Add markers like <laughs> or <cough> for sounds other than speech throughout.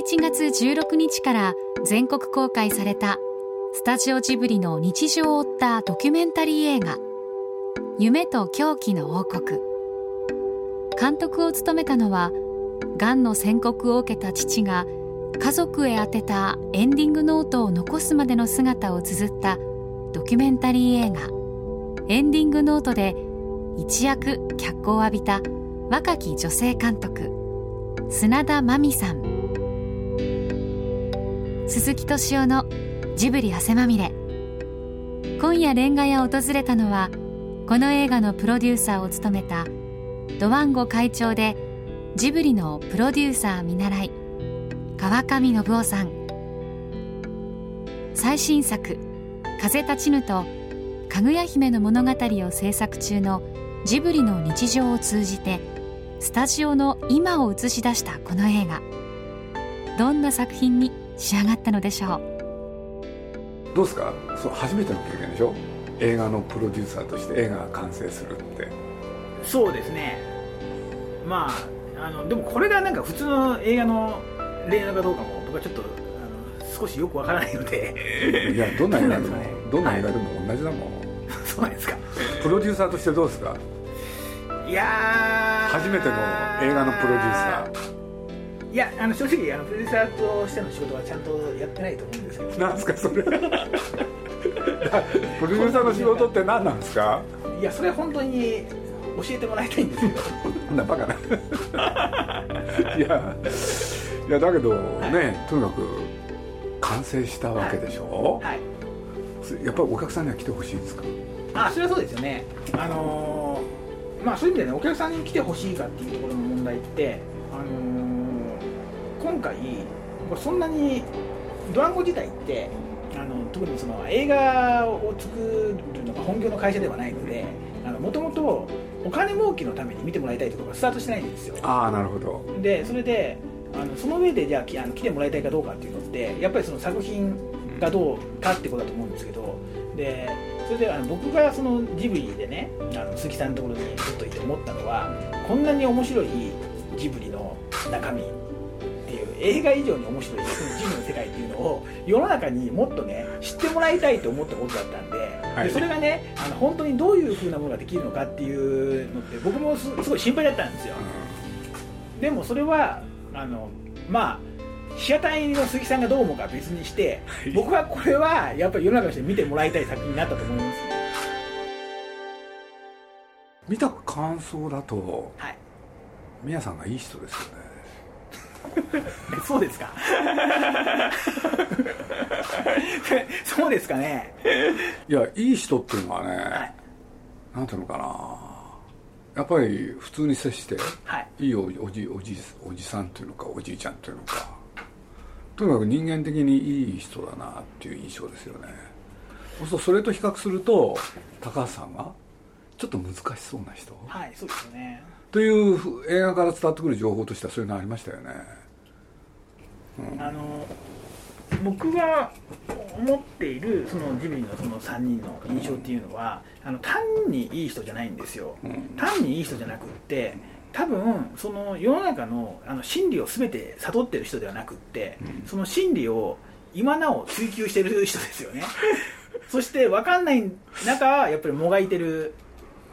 11月16日から全国公開されたスタジオジブリの日常を追ったドキュメンタリー映画「夢と狂気の王国」監督を務めたのはがんの宣告を受けた父が家族へ宛てたエンディングノートを残すまでの姿を綴ったドキュメンタリー映画「エンディングノート」で一躍脚光を浴びた若き女性監督砂田真美さん。鈴木敏夫のジブリ汗まみれ。今夜レンガ屋を訪れたのはこの映画のプロデューサーを務めたドワンゴ会長でジブリのプロデューサー見習い川上信夫さん。最新作「風立ちぬ」と「かぐや姫の物語」を制作中のジブリの日常を通じてスタジオの今を映し出したこの映画。どんな作品に仕上がったのでしょう。どうですか？そう初めての経験でしょ？映画のプロデューサーとして映画が完成するって。そうですね。まああのでもこれがなんか普通の映画の例なのかどうかも僕はちょっとあの少しよくわからないので。いやどんな映画でも、ね、どんな映画でも同じだもん、はい、そうなんですか。プロデューサーとしてどうですか？いや初めての映画のプロデューサーいやあの正直あのプロデューサーとしての仕事はちゃんとやってないと思うんですけど。なんですかそれ？<laughs> プロデューサーの仕事って何なんですか？いやそれは本当に教えてもらいたいんですよ。こんなバカな。いやいやだけどね、はい、とにかく完成したわけでしょ、はい、はい、やっぱりお客さんには来てほしいですか？あそれはそうですよね。あのーまあそういう意味でねお客さんに来てほしいかっていうところの問題って、あのー、今回そんなにドランゴ自体ってあの特にその映画を作るのが本業の会社ではないのでもともとお金儲けのために見てもらいたいところがスタートしてないんですよ。ああなるほど。でそれであのその上でじゃああの来てもらいたいかどうかっていうのってやっぱりその作品がどうかってことだと思うんですけどでそれであの僕がそのジブリでねあの鈴木さんのところにずっといて思ったのはこんなに面白いジブリの中身映画以上に面白いジブリの世界っていうのを世の中にもっとね知ってもらいたいと思ったことだったんではい、でそれがねあの本当にどういうふうなものができるのかっていうのって僕もすごい心配だったんですよ、でもそれはあのまあ被写体の鈴木さんがどう思うか別にして、僕はこれはやっぱり世の中として見てもらいたい作品になったと思います。ね見た感想だと、はい、宮さんがいい人ですよね <laughs> そうですか？<laughs> そうですかね？いやいい人っていうのはね、はい、なんていうのかな？やっぱり普通に接して、はい、いいおじおじおじさんっていうのかおじいちゃんっていうのか。とにかく人間的にいい人だなっていう印象ですよね。そうするとそれと比較すると高橋さんがちょっと難しそうな人。はいそうですよねという映画から伝わってくる情報としてはそういうのありましたよね、うん、あの僕が思っているそのジブリのその3人の印象っていうのはあの単にいい人じゃないんですよ、うん、単にいい人じゃなくって多分その世の中のあの真理を全て悟ってる人ではなくって、うん、その真理を今なお追求してる人ですよね。そして分かんない中やっぱりもがいてる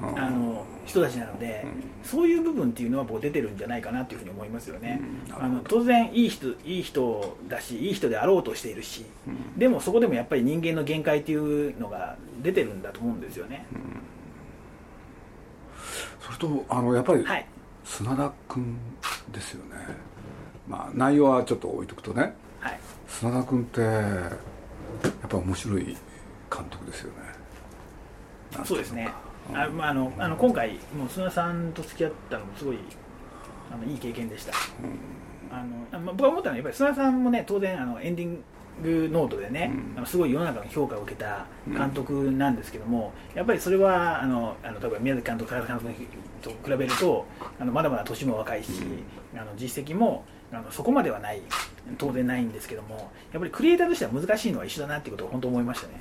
あの人たちなので、そういう部分っていうのは僕出てるんじゃないかなというふうに思いますよね、あの当然いい人いい人だしいい人であろうとしているし、でもそこでもやっぱり人間の限界っていうのが出てるんだと思うんですよね、それとあのやっぱり、砂田君ですよね。まあ内容はちょっと置いとくとね、はい、砂田君ってやっぱ面白い監督ですよね。そうですねあまあ、あのあの今回もう砂さんと付き合ったのもすごいあのいい経験でした、うん、あのまあ、僕は思ったのはやっぱり砂さんもね当然あのエンディングノートでね、うん、あのすごい世の中の評価を受けた監督なんですけども、うん、やっぱりそれはあのあの例えば宮崎監督、原監督と比べるとあのまだまだ年も若いし、あの実績もあのそこまではない当然ないんですけどもやっぱりクリエイターとしては難しいのは一緒だなっていうことを本当思いましたね、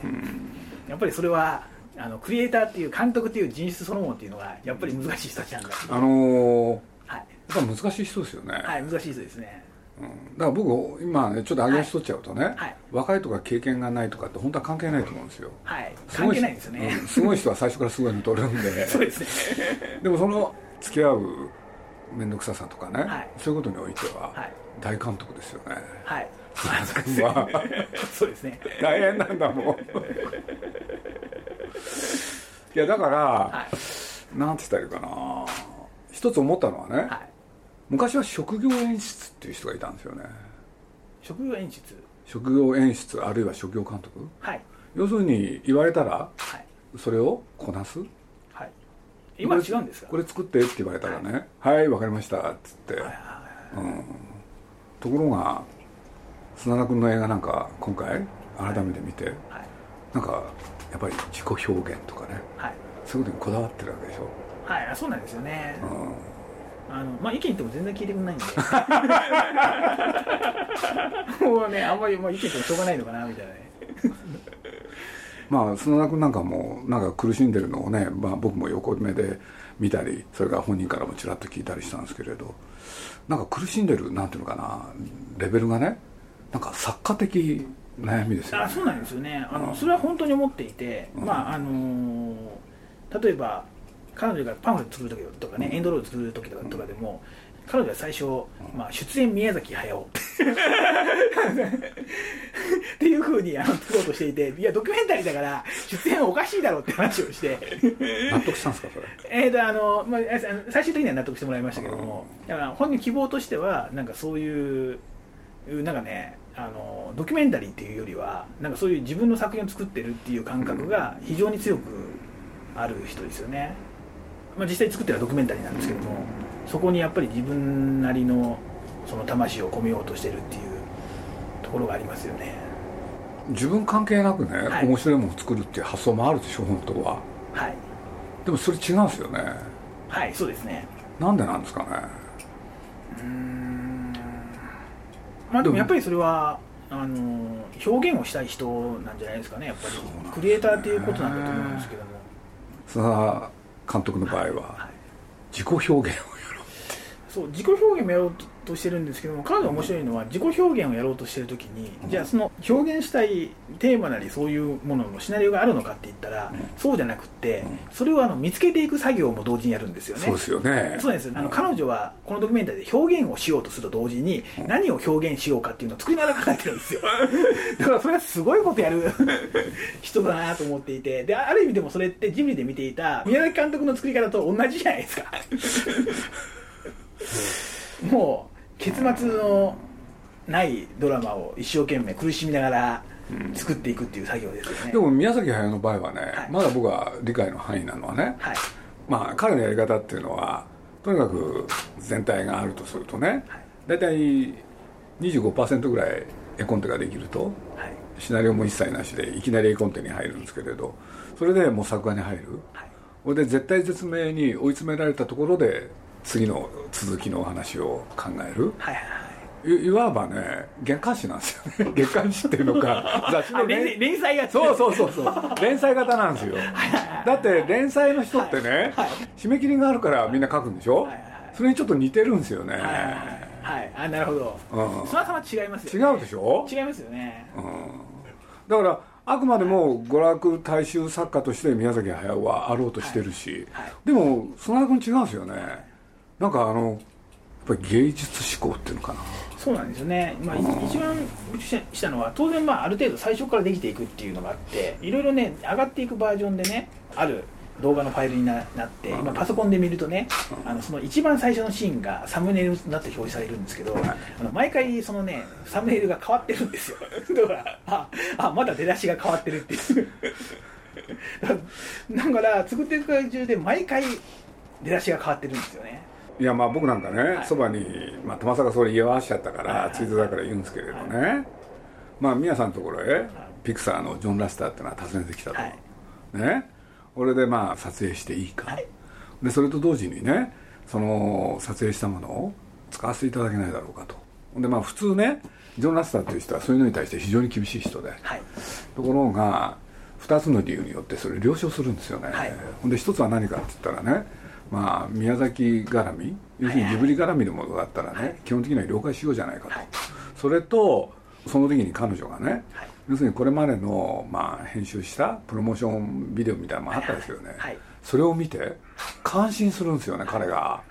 やっぱりそれはあのクリエイターっていう監督っていう人種そのものっていうのがやっぱり難しい人たちなんだ。あのー、はい、やっぱ難しい人ですよね。はい難しい人ですね。うん、だから僕今ねちょっと上げ足取っちゃうとね、はい、若いとか経験がないとかって本当は関係ないと思うんですよ。はい。関係ないですよね、うん、すごい人は最初からすごいの取るんで。<laughs> そうですね。でもその付き合う面倒くささとかね、はい、そういうことにおいては大監督ですよね。はい。<laughs> <laughs> そうですね。大変なんだもんいやだから、はい、なんて言ったらいいかな。一つ思ったのはね、はい。昔は職業演出っていう人がいたんですよね。職業演出？職業演出あるいは職業監督？はい。要するに言われたら、はい、それをこなす？はい。今違うんですか？これ作ってって言われたらねはい。わ、はい、かりましたっつって、はいはいはい。うん、ところが砂田君の映画なんか今回改めて見て、はい、なんかやっぱり自己表現とかね、はい、そういうことにこだわってるわけでしょ。はいそうなんですよね、うん。あのまあ意見言っても全然聞いてくれないんで。<laughs> もうねあんまり、まあ、意見言ってもしょうがないのかなみたいなね。まあ砂田君なんかもなんか苦しんでるのをね、まあ、僕も横目で見たりそれから本人からもちらっと聞いたりしたんですけれどなんか苦しんでるなんていうのかなレベルがねなんか作家的悩みですよ、ね、あそうなんですよね。あの、うん、それは本当に思っていて、うん、まああのー、例えば彼女がパンフレット作る時とかね、エンドロール作る時とかとかでも、彼女は最初、まあ、出演宮崎駿。っていうふうにあの作ろうとしていていやドキュメンタリーだから出演はおかしいだろうって話をして。納得したんですかそれ？えっとあの、まあ、最終的には納得してもらいましたけども、だから本人希望としてはなんかそういうなんかねあのドキュメンタリーっていうよりはなんかそういう自分の作品を作ってるっていう感覚が非常に強くある人ですよね、まあ、実際作ってるドキュメンタリーなんですけどもそこにやっぱり自分なりのその魂を込めようとしてるっていうところがありますよね。自分関係なくね、はい、面白いものを作るっていう発想もあるでしょ本当は。はい。でもそれ違うんですよね。はいそうですね。なんでなんですかね。うんまあでもやっぱりそれはあの表現をしたい人なんじゃないですかねやっぱり、ね、クリエイターっていうことなんだと思うんですけども。それ監督の場合は自己表現をやろうそう自己表現もやろうとしてるんですけども彼女が面白いのは自己表現をやろうとしてる時に、うん、じゃあその表現したいテーマなりそういうもののシナリオがあるのかって言ったら、うん、そうじゃなくて、うん、それをあの見つけていく作業も同時にやるんですよね。そうですよね。そうですあの彼女はこのドキュメンタリーで表現をしようとすると同時に、何を表現しようかっていうのを作りながら考えてるんですよ。だからそれはすごいことやる人だなと思っていて。である意味でもそれってジブリで見ていた宮崎監督の作り方と同じじゃないですか。<laughs> もう結末のないドラマを一生懸命苦しみながら作っていくっていう作業ですよね、でも宮崎駿の場合はね、はい、まだ僕は理解の範囲なのはね、はい、まあ彼のやり方っていうのはとにかく全体があるとするとね、はい、大体25%ぐらい絵コンテができると、はい、シナリオも一切なしでいきなり絵コンテに入るんですけれどそれでもう作画に入る、はい、それで絶対絶命に追い詰められたところで次の続きのお話を考える、はいはいはい、いわばね月刊誌なんですよね。月刊誌っていうのか <laughs> 雑誌の連連載型。そうそうそうそう。連載型なんですよ。だって連載の人ってね、はい。はい、締め切りがあるからみんな書くんでしょ、はいはい、それにちょっと似てるんですよね。はい、はいはい、あなるほど、うん、そのは違いますよ、ね、違うでしょ？違いますよね、うん、だからあくまでも娯楽大衆作家として宮崎駿はあろうとしてるし、はい。はい、でもその君違うんですよねなんかあのやっぱり芸術思考っていうのかな。そうなんですよね、まあ、一番したのは当然まあある程度最初からできていくっていうのがあっていろいろね上がっていくバージョンでねある動画のファイルになって今パソコンで見るとねあのその一番最初のシーンがサムネイルになって表示されるんですけどあの毎回そのねサムネイルが変わってるんですよ。<laughs> だからああまだ出だしが変わってるっていう。<laughs> だから作っていく途中で毎回出だしが変わってるんですよねいやまあ僕なんかね、そばに、まあ、たまさかそれ言わしちゃったから、ツイートだから言うんですけれどね、まあ宮さんのところへ、ピクサーのジョン・ラスターっていうのは訪ねてきたと、ね。俺でまあ撮影していいか、でそれと同時にねその撮影したものを使わせていただけないだろうかと。でまあ普通ねジョン・ラスターっていう人はそういうのに対して非常に厳しい人で、はい、ところが2つの理由によってそれ了承するんですよね、はい、で一つは何かって言ったらねまあ、宮崎絡み要するにジブリ絡みのものだったらね、はい、基本的には了解しようじゃないかと、はい、それとその時に彼女がね、要するにこれまでの、まあ、編集したプロモーションビデオみたいなのもあったんですよね、それを見て感心するんですよね彼が、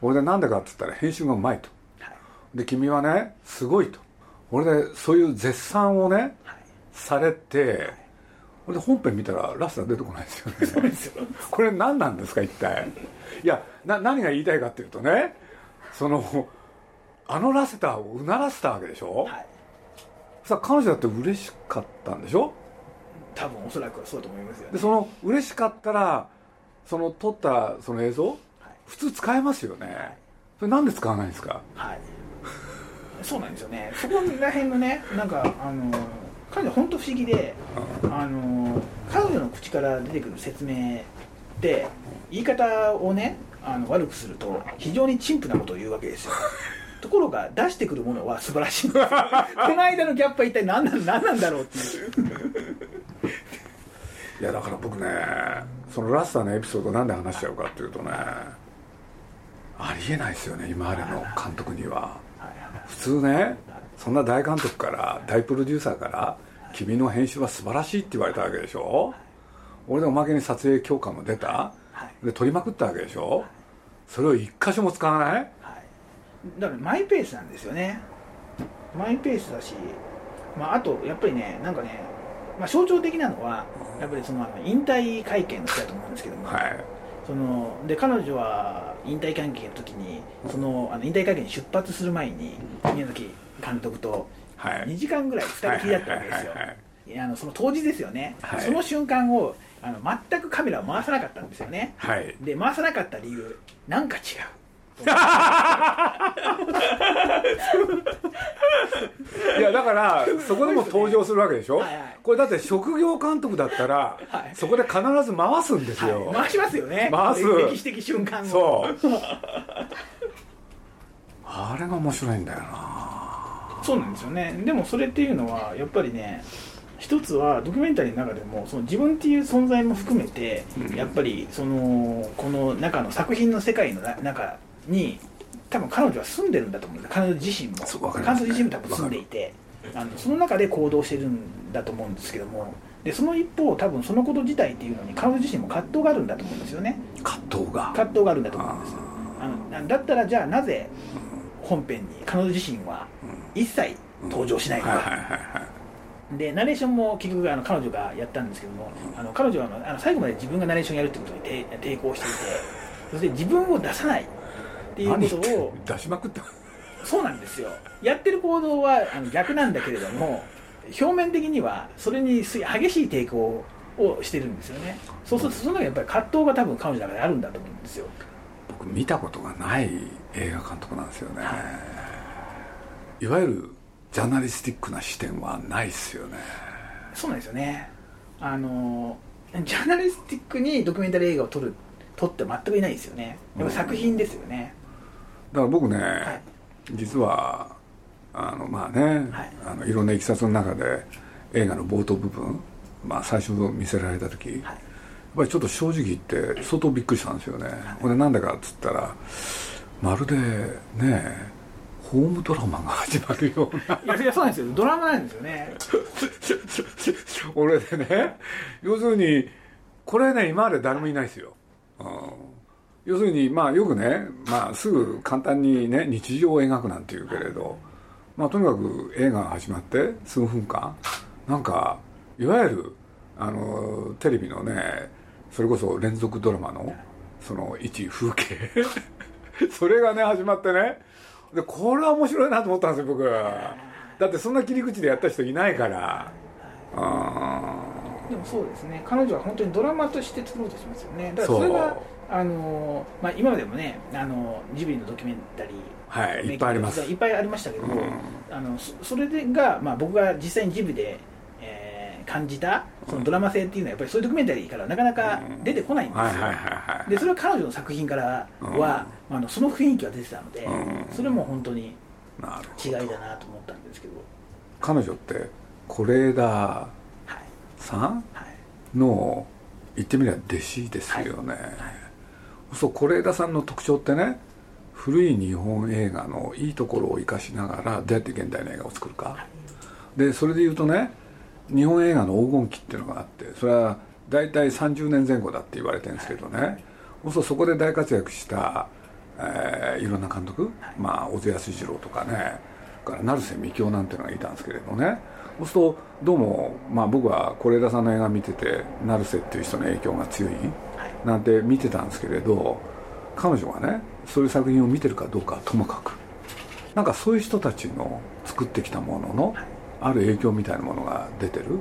俺でなんでかって言ったら編集がうまいと、で君はねすごいと。俺でそういう絶賛をね、されて、俺で本編見たらラストは出てこないですよね。そうですよ。これ何なんですか一体。いやな何が言いたいかっていうとねそのあのラセターをうならせたわけでしょ、はい、さ彼女だって嬉しかったんでしょ。多分おそらくはそうだと思いますよ、ね、でその嬉しかったらその撮ったその映像、はい、普通使えますよね、はい、それなんで使わないんですか？はい。そうなんですよね。そこら辺のねなんかあの彼女本当不思議で、あの彼女の口から出てくる説明って言い方をねあの悪くすると非常に陳腐なことを言うわけですよ。<laughs> ところが出してくるものは素晴らしいんです <laughs> この間のギャップは一体何なん何なんだろうっていう。いやだから僕ねそのラスターのエピソードなんで話しちゃうかっていうとねありえないですよね今までの監督には。普通ねそんな大監督から大プロデューサーから「君の編集は素晴らしい」って言われたわけでしょ？俺でおまけに撮影許可も出た？で撮りまくったわけでしょ？それを一箇所も使わない？だからマイペースなんですよね。マイペースだし、まあ、あとやっぱりねなんかね、まあ、象徴的なのはやっぱりその引退会見だと思うんですけども、はい、そので彼女は引退会見の時にそのあの引退会見に出発する前に宮崎監督と2時間ぐらい2人きりだったわけですよ、あのその当時ですよね、はい、その瞬間をあの全くカメラを回さなかったんですよね、はい、で回さなかった理由なんか違う <laughs> いやだからそこでも登場するわけでしょ、はいはい、これだって職業監督だったら、はい、そこで必ず回すんですよ、はい、回しますよね。回す。歴史的瞬間を。そう。あれが面白いんだよな。そうなんですよね。でもそれっていうのはやっぱりね一つはドキュメンタリーの中でもその自分っていう存在も含めて、うん、やっぱりそのこの中の作品の世界の中に多分彼女は住んでるんだと思うんです彼女自身も、ね、彼女自身も多分住んでいてあのその中で行動してるんだと思うんですけどもでその一方多分そのこと自体っていうのに彼女自身も葛藤があるんだと思うんですよね。葛藤が。葛藤があるんだと思うんですあのだったらじゃあなぜ本編に彼女自身は一切登場しないのか、でナレーションも結局あの彼女がやったんですけどもあの彼女はあのあの最後まで自分がナレーションやるってことに抵抗していてそして自分を出さないっていうことを。出しまくった。そうなんですよ。やってる行動はあの逆なんだけれども表面的にはそれに激しい抵抗をしてるんですよね。そうするとその中やっぱり葛藤が多分彼女の中であるんだと思うんですよ。僕見たことがない映画監督なんですよね、はい、いわゆるジャーナリスティックな視点はないですよね。そうなんですよね。あのジャーナリスティックにドキュメンタリー映画を撮る撮って全くいないですよね。やっぱ作品ですよね、だから僕ね、はい、実はあのまあね、はい、あのいろんないきさつの中で映画の冒頭部分、まあ、最初見せられた時、はい、やっぱりちょっと正直言って相当びっくりしたんですよね、はい、これなんでかっつったらまるでねホームドラマが始まるような。<laughs> いやいやそうなんですよ。ドラマなんですよね。<laughs> 俺でね要するにこれね今まで誰もいないですよ、うん要するにまあよくね、まあ、すぐ簡単にね日常を描くなんて言うけれど、まあ、とにかく映画が始まって数分間なんかいわゆるあのテレビのねそれこそ連続ドラマのその一風景 <laughs> それがね始まってねでこれは面白いなと思ったんですよ僕。だってそんな切り口でやった人いないから。でもそうですね。彼女は本当にドラマとして作ろうとしますよね。だからそれがあのまあ、今までもねあのジブリのドキュメンタリー。はい、いっぱいあります。いっぱいありましたけども、うん、あのそれでが、まあ、僕が実際にジブリで、えー、感じたそのドラマ性っていうのはやっぱりそういうドキュメンタリーからなかなか出てこないんですよ、でそれは彼女の作品からは、うん、あのその雰囲気が出てたので、うん、それも本当に違いだなと思ったんですけど。彼女って是枝さん？の言ってみれば弟子ですよね、はい。はいそう是枝さんの特徴ってね古い日本映画のいいところを生かしながらどうやって現代の映画を作るか。でそれで言うとね日本映画の黄金期っていうのがあってそれは大体30年前後だって言われてるんですけどね。そうそこで大活躍した、えー、いろんな監督、まあ、小津安二郎とかねから成瀬幹雄なんていうのがいたんですけれどね。そうするとどうも、まあ、僕は是枝さんの映画見てて成瀬っていう人の影響が強いなんて見てたんですけれど彼女がねそういう作品を見てるかどうかはともかく。なんかそういう人たちの作ってきたもののある影響みたいなものが出てる。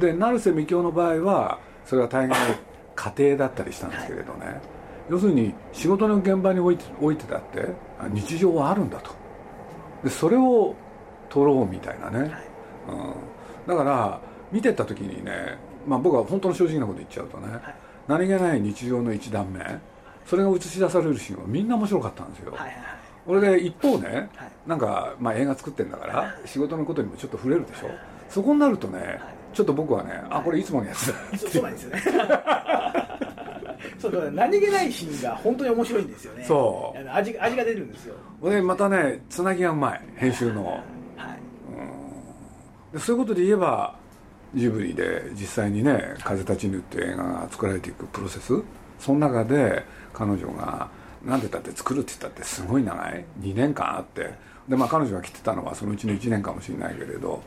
で成瀬幹雄の場合はそれは大概家庭だったりしたんですけれどね。要するに仕事の現場においておいてだって日常はあるんだと。でそれを撮ろうみたいなね、うん、だから見てった時にね、まあ、僕は本当の正直なこと言っちゃうとね、何気ない日常の一段目それが映し出されるシーンはみんな面白かったんですよ、はいはい俺で一方ね、はい、なんか、まあ、映画作ってんだから、はい、仕事のことにもちょっと触れるでしょ、はい、そこになるとね、はい、ちょっと僕はね、あこれいつものやつだそうなんですよね。そうだ何気ないシーンが本当に面白いんですよね。そう。味味が出るんですよ。でまたねつなぎがうまい編集の、はい。うん、そういうことで言えばジブリで実際にね「風立ちぬ」っていう映画が作られていくプロセス。その中で彼女が何て言ったって作るって言ったってすごい長い？2年間あって。でまあ彼女が来てたのはそのうちの1年かもしれないけれど。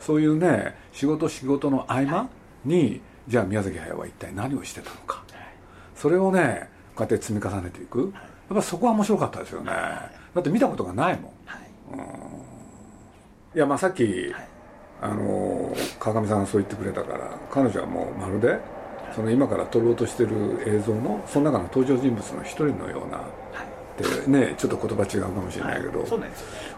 そういうね仕事仕事の合間にじゃあ宮崎駿は一体何をしてたのか。それをねこうやって積み重ねていく。やっぱそこは面白かったですよね。だって見たことがないもん、うん、いやまあさっき、あの川上さんがそう言ってくれたから彼女はもうまるでその今から撮ろうとしてる映像のその中の登場人物の一人のような、でねちょっと言葉違うかもしれないけど、はい、そうで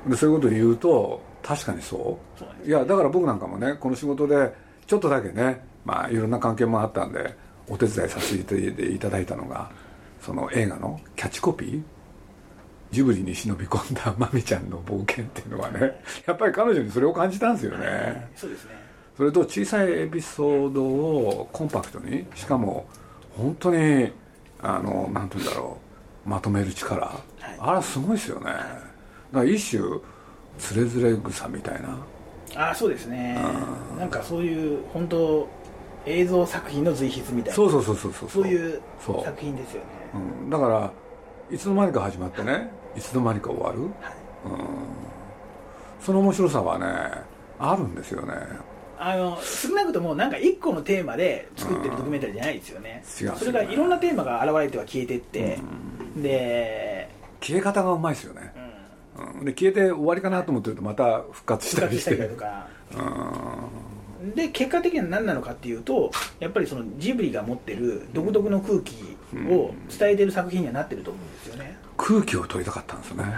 でそういうことを言うと確かにそう？いやだから僕なんかもねこの仕事でちょっとだけねまあいろんな関係もあったんでお手伝いさせていただいたのがその映画のキャッチコピー？ジブリに忍び込んだマミちゃんの冒険っていうのはねやっぱり彼女にそれを感じたんですよね、はい、そうですねそれと小さいエピソードをコンパクトにしかも本当にあのなんて言うんだろうまとめる力、はい、あれはすごいですよね。だから一種つれづれ草みたいな。あそうですね、うん、なんかそういう本当映像作品の随筆みたいな。そうそうそうそう。そう。そういう作品ですよね、うん、だからいつの間にか始まってね。いつの間にか終わる、はい、うん、その面白さはねあるんですよねあの少なくともなんか一個のテーマで作ってるドキュメンタリーじゃないですよね、それがいろんなテーマが現れては消えてって、で消え方がうまいですよね、うん、で消えて終わりかなと思ってるとまた復活したりして。とか、うん、で結果的には何なのかっていうとやっぱりそのジブリが持ってる独特の空気を伝えてる作品にはなってると思うんですよね、空気を取りたかったんですよね、はい、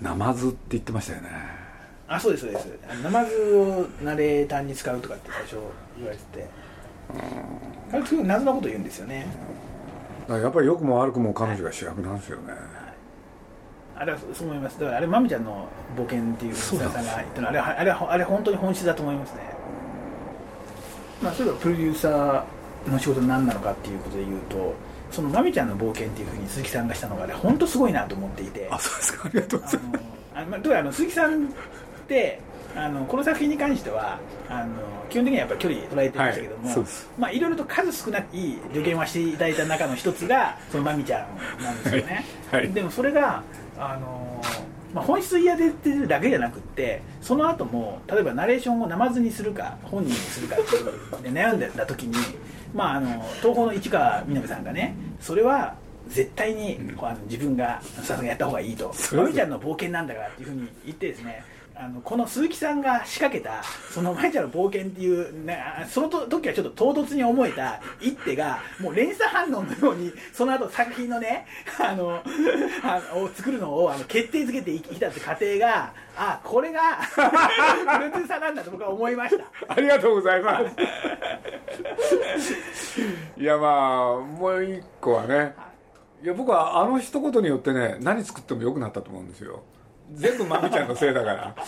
ナマズって言ってましたよねあそうですそうです。ナマズをナレーターに使うとかって最初言われてて。彼すごい謎なこと言うんですよね。やっぱり良くも悪くも彼女が主役なんですよね、はい。あれはそう思います。だからあれまみちゃんの冒険っていうさんが言ったのあれあれあれ本当に本質だと思いますね。まあそれはプロデューサーの仕事何なのかっていうことで言うとそのまみちゃんの冒険っていうふうに鈴木さんがしたのがあれ本当すごいなと思っていて。あそうですか。ありがとうございます。あの、まあ、どうやら鈴木さんってあのこの作品に関してはあの基本的にはやっぱり距離捉えてましたけども、はい、まあ、いろいろと数少ない助言はしていただいた中の一つがそのまみちゃんなんですよね、はい。はい、でもそれがあの、まあ、本質嫌でってるだけじゃなくってその後も例えばナレーションをナマズにするか本人にするかっていうで悩んでた時に、まあ、あの東宝の市川みなみさんがねそれは絶対に、うん、あの自分がさすがやった方がいいと。まみちゃんの冒険なんだからっていうふうに言ってですねあのこの鈴木さんが仕掛けたその舞ちゃんの冒険っていう、ね、その時はちょっと唐突に思えた一手がもう連鎖反応のようにその後作品のねあのあを作るのをあの決定づけていたって過程があこれがプロデューサーなんだと僕は思いました。ありがとうございます。いやまあもう一個はねい。や僕はあの一言によってね何作ってもよくなったと思うんですよ全部まみちゃんのせいだから。<laughs>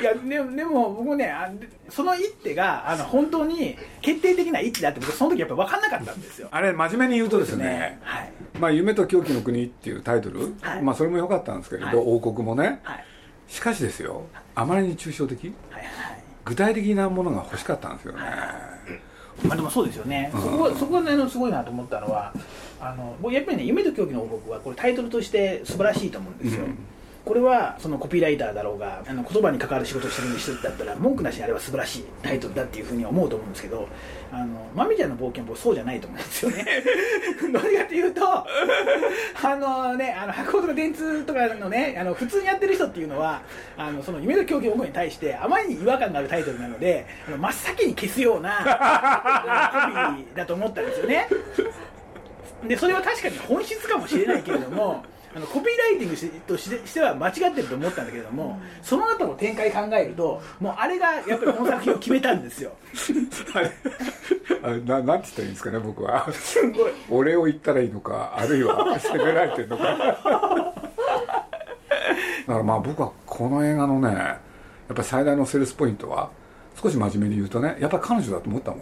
いやででも僕ねあその一手があの本当に決定的な一手だって僕その時やっぱ分かんなかったんですよ。あれ真面目に言うとですね、ね、はい、まあ、夢と狂気の国っていうタイトル、はい、まあそれも良かったんですけれど、はい、王国もね、はい、しかしですよあまりに抽象的、はいはい、具体的なものが欲しかったんですよね、まあでもそうですよね、うん、そこはそこは、ね、すごいなと思ったのはあの僕やっぱりね「夢と狂気の王国」はこれタイトルとして素晴らしいと思うんですよ、うん。これはそのコピーライターだろうがあの言葉に関わる仕事をしてる人だったら文句なしにあれは素晴らしいタイトルだっていうふうに思うと思うんですけどあのまみちゃんの冒険僕そうじゃないと思うんですよね。<laughs> どれかというとあのねあの白鵬とか電通とかのねあの普通にやってる人っていうのはあのその夢の狂気音に対してあまりに違和感があるタイトルなので真っ先に消すような <laughs> コピーだと思ったんですよねでそれは確かに本質かもしれないけれども <laughs> あのコピーライティングとしては間違ってると思ったんだけれども、うん、その後の展開考えるともうあれがやっぱりこの作品を決めたんですよ。<laughs> あれあれななんて言ったらいいんですかね僕は。俺を言ったらいいのかあるいは責められてるのか。<laughs> だからまあ僕はこの映画のねやっぱり最大のセールスポイントは少し真面目に言うとねやっぱり彼女だと思ったもん、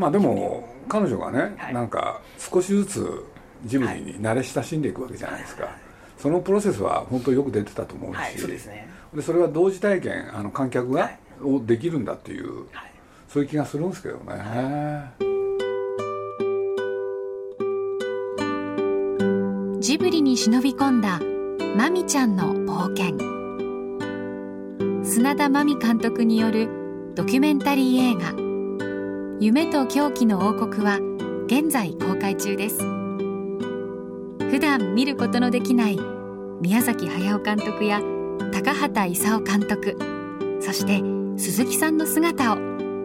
まあでも彼女がね、はい、なんか少しずつジブリに慣れ親しんでいくわけじゃないですか、はい、そのプロセスは本当よく出てたと思うし、はい、そうですね。でそれは同時体験あの観客が、をできるんだっていう、そういう気がするんですけどね、ジブリに忍び込んだマミちゃんの冒険。砂田真美監督によるドキュメンタリー映画「夢と狂気の王国」は現在公開中です。普段見ることのできない宮崎駿監督や高畑勲監督そして鈴木さんの姿を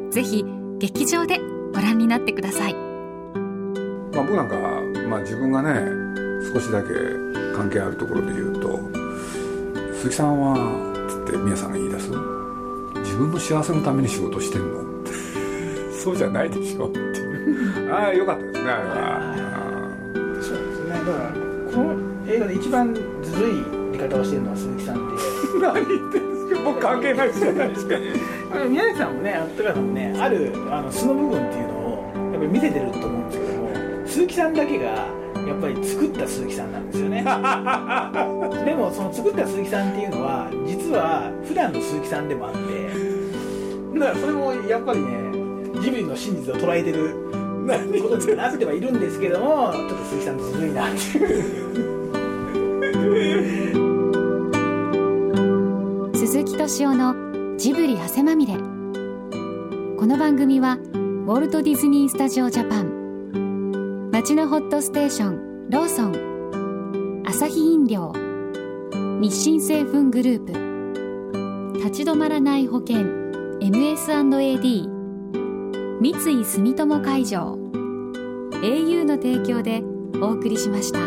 ぜひ劇場でご覧になってください、まあ、僕なんか、まあ、自分がね少しだけ関係あるところで言うと鈴木さんはつって宮さんが言い出す自分の幸せのために仕事してんのそうじゃないでしょっていう。ああよかったですねあれは。だからこの映画で一番ずるい見方をしてるのは鈴木さんで <laughs> 何言ってんですか僕関係ないじゃないですか宮崎さんもね高橋さんもねあるあの素の部分っていうのをやっぱり見せてると思うんですけども鈴木さんだけがやっぱり作った鈴木さんなんですよね。<laughs> でもその作った鈴木さんっていうのは実は普段の鈴木さんでもあって。だからそれもやっぱりねジブリの真実を捉えてる。ことになってはいるんですけどもちょっと鈴木さんずるいなっていう鈴木敏夫のジブリ汗まみれ。この番組はウォルト・ディズニー・スタジオ・ジャパン。町のホットステーションローソン。アサヒ飲料。日清製粉グループ。立ち止まらない保険。MS&AD 三井住友海上 au の提供でお送りしました。